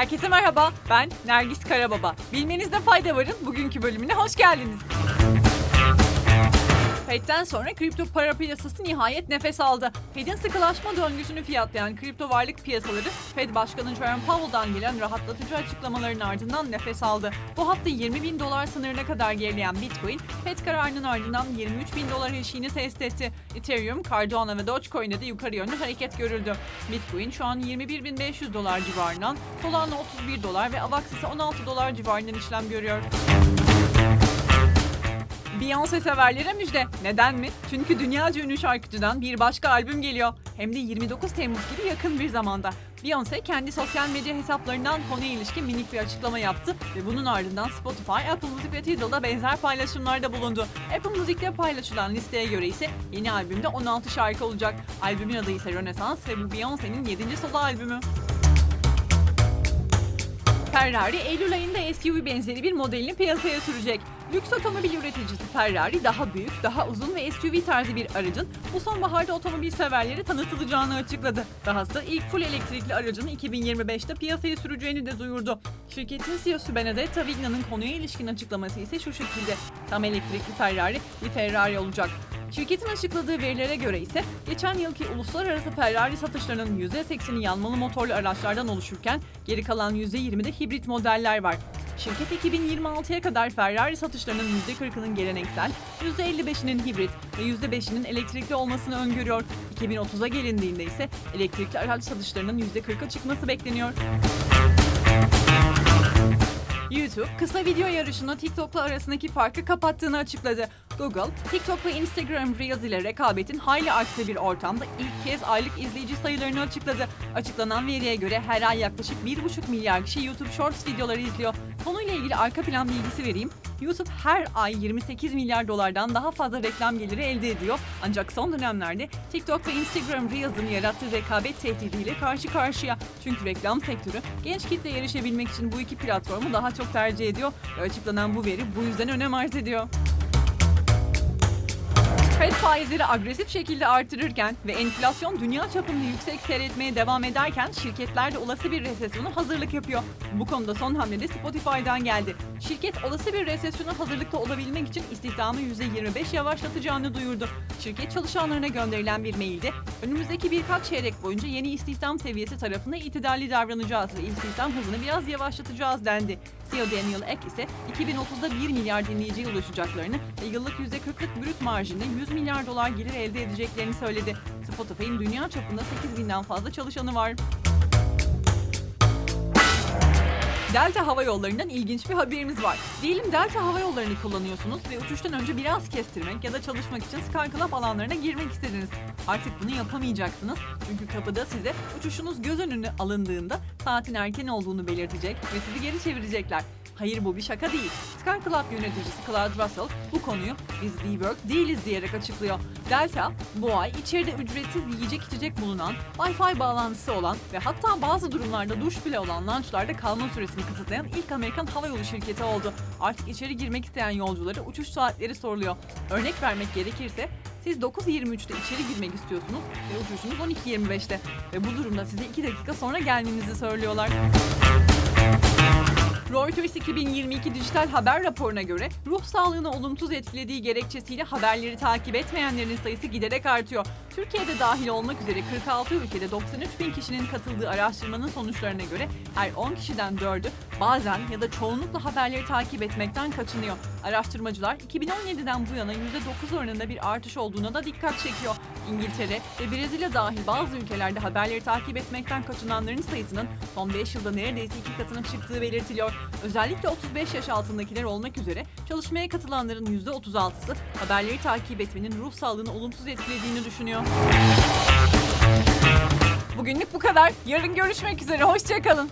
Herkese merhaba, ben Nergis Karababa. Bilmenizde fayda varın bugünkü bölümüne hoş geldiniz. Fed'den sonra kripto para piyasası nihayet nefes aldı. Fed'in sıkılaşma döngüsünü fiyatlayan kripto varlık piyasaları Fed Başkanı Jerome Powell'dan gelen rahatlatıcı açıklamaların ardından nefes aldı. Bu hafta 20 bin dolar sınırına kadar gerileyen Bitcoin, Fed kararının ardından 23 bin dolar eşiğini test etti. Ethereum, Cardano ve Dogecoin'de de yukarı yönlü hareket görüldü. Bitcoin şu an 21.500 dolar civarından, Solana 31 dolar ve Avax ise 16 dolar civarından işlem görüyor. Beyoncé severlere müjde. Neden mi? Çünkü dünyaca ünlü şarkıcıdan bir başka albüm geliyor. Hem de 29 Temmuz gibi yakın bir zamanda. Beyoncé kendi sosyal medya hesaplarından konuya ilişkin minik bir açıklama yaptı ve bunun ardından Spotify, Apple Music ve Tidal'da benzer paylaşımlarda bulundu. Apple Music'te paylaşılan listeye göre ise yeni albümde 16 şarkı olacak. Albümün adı ise Renaissance ve bu Beyoncé'nin 7. solo albümü. Ferrari Eylül ayında SUV benzeri bir modelini piyasaya sürecek. Lüks otomobil üreticisi Ferrari daha büyük, daha uzun ve SUV tarzı bir aracın bu sonbaharda otomobil severleri tanıtılacağını açıkladı. Dahası ilk full elektrikli aracını 2025'te piyasaya süreceğini de duyurdu. Şirketin CEO'su Benedetta Vigna'nın konuya ilişkin açıklaması ise şu şekilde. Tam elektrikli Ferrari bir Ferrari olacak. Şirketin açıkladığı verilere göre ise geçen yılki uluslararası Ferrari satışlarının %80'i yanmalı motorlu araçlardan oluşurken geri kalan %20'de hibrit modeller var. Şirket 2026'ya kadar Ferrari satışlarının %40'ının geleneksel, %55'inin hibrit ve %5'inin elektrikli olmasını öngörüyor. 2030'a gelindiğinde ise elektrikli araç satışlarının %40'a çıkması bekleniyor. YouTube, kısa video yarışını TikTok'la arasındaki farkı kapattığını açıkladı. Google, TikTok ve Instagram Reels ile rekabetin hayli arttığı bir ortamda ilk kez aylık izleyici sayılarını açıkladı. Açıklanan veriye göre her ay yaklaşık 1,5 milyar kişi YouTube Shorts videoları izliyor. Konuyla ilgili arka plan bilgisi vereyim. YouTube her ay 28 milyar dolardan daha fazla reklam geliri elde ediyor. Ancak son dönemlerde TikTok ve Instagram Reels'ın yarattığı rekabet tehdidiyle karşı karşıya. Çünkü reklam sektörü genç kitle erişebilmek için bu iki platformu daha çok tercih ediyor ve açıklanan bu veri bu yüzden önem arz ediyor. Fed faizleri agresif şekilde artırırken ve enflasyon dünya çapında yüksek seyretmeye devam ederken şirketler de olası bir resesyona hazırlık yapıyor. Bu konuda son hamle de Spotify'dan geldi. Şirket olası bir resesyona hazırlıkta olabilmek için istihdamı %25 yavaşlatacağını duyurdu. Şirket çalışanlarına gönderilen bir mailde önümüzdeki birkaç çeyrek boyunca yeni istihdam seviyesi tarafında itidalli davranacağız ve istihdam hızını biraz yavaşlatacağız dendi. CEO Daniel Ek ise 2030'da 1 milyar dinleyiciye ulaşacaklarını ve yıllık %40'lık brüt marjinde 100 milyar dolar gelir elde edeceklerini söyledi. Spotify'ın dünya çapında 8 binden fazla çalışanı var. Delta Hava Yolları'ndan ilginç bir haberimiz var. Diyelim Delta Hava Yolları'nı kullanıyorsunuz ve uçuştan önce biraz kestirmek ya da çalışmak için Sky alanlarına girmek istediniz. Artık bunu yapamayacaksınız çünkü kapıda size uçuşunuz göz önüne alındığında saatin erken olduğunu belirtecek ve sizi geri çevirecekler. Hayır bu bir şaka değil. Sky Club yöneticisi Claude Russell bu konuyu biz WeWork değiliz diyerek açıklıyor. Delta bu ay içeride ücretsiz yiyecek içecek bulunan, Wi-Fi bağlantısı olan ve hatta bazı durumlarda duş bile olan launchlarda kalma süresini kısıtlayan ilk Amerikan havayolu şirketi oldu. Artık içeri girmek isteyen yolculara uçuş saatleri soruluyor. Örnek vermek gerekirse siz 9.23'te içeri girmek istiyorsunuz ve uçuşunuz 12.25'te ve bu durumda size 2 dakika sonra gelmenizi söylüyorlar. Reuters 2022 dijital haber raporuna göre ruh sağlığını olumsuz etkilediği gerekçesiyle haberleri takip etmeyenlerin sayısı giderek artıyor. Türkiye'de dahil olmak üzere 46 ülkede 93 bin kişinin katıldığı araştırmanın sonuçlarına göre her 10 kişiden 4'ü bazen ya da çoğunlukla haberleri takip etmekten kaçınıyor. Araştırmacılar 2017'den bu yana %9 oranında bir artış olduğuna da dikkat çekiyor. İngiltere ve Brezilya dahil bazı ülkelerde haberleri takip etmekten kaçınanların sayısının son 5 yılda neredeyse iki katına çıktığı belirtiliyor. Özellikle 35 yaş altındakiler olmak üzere çalışmaya katılanların %36'sı haberleri takip etmenin ruh sağlığını olumsuz etkilediğini düşünüyor. Bugünlük bu kadar. Yarın görüşmek üzere. Hoşçakalın.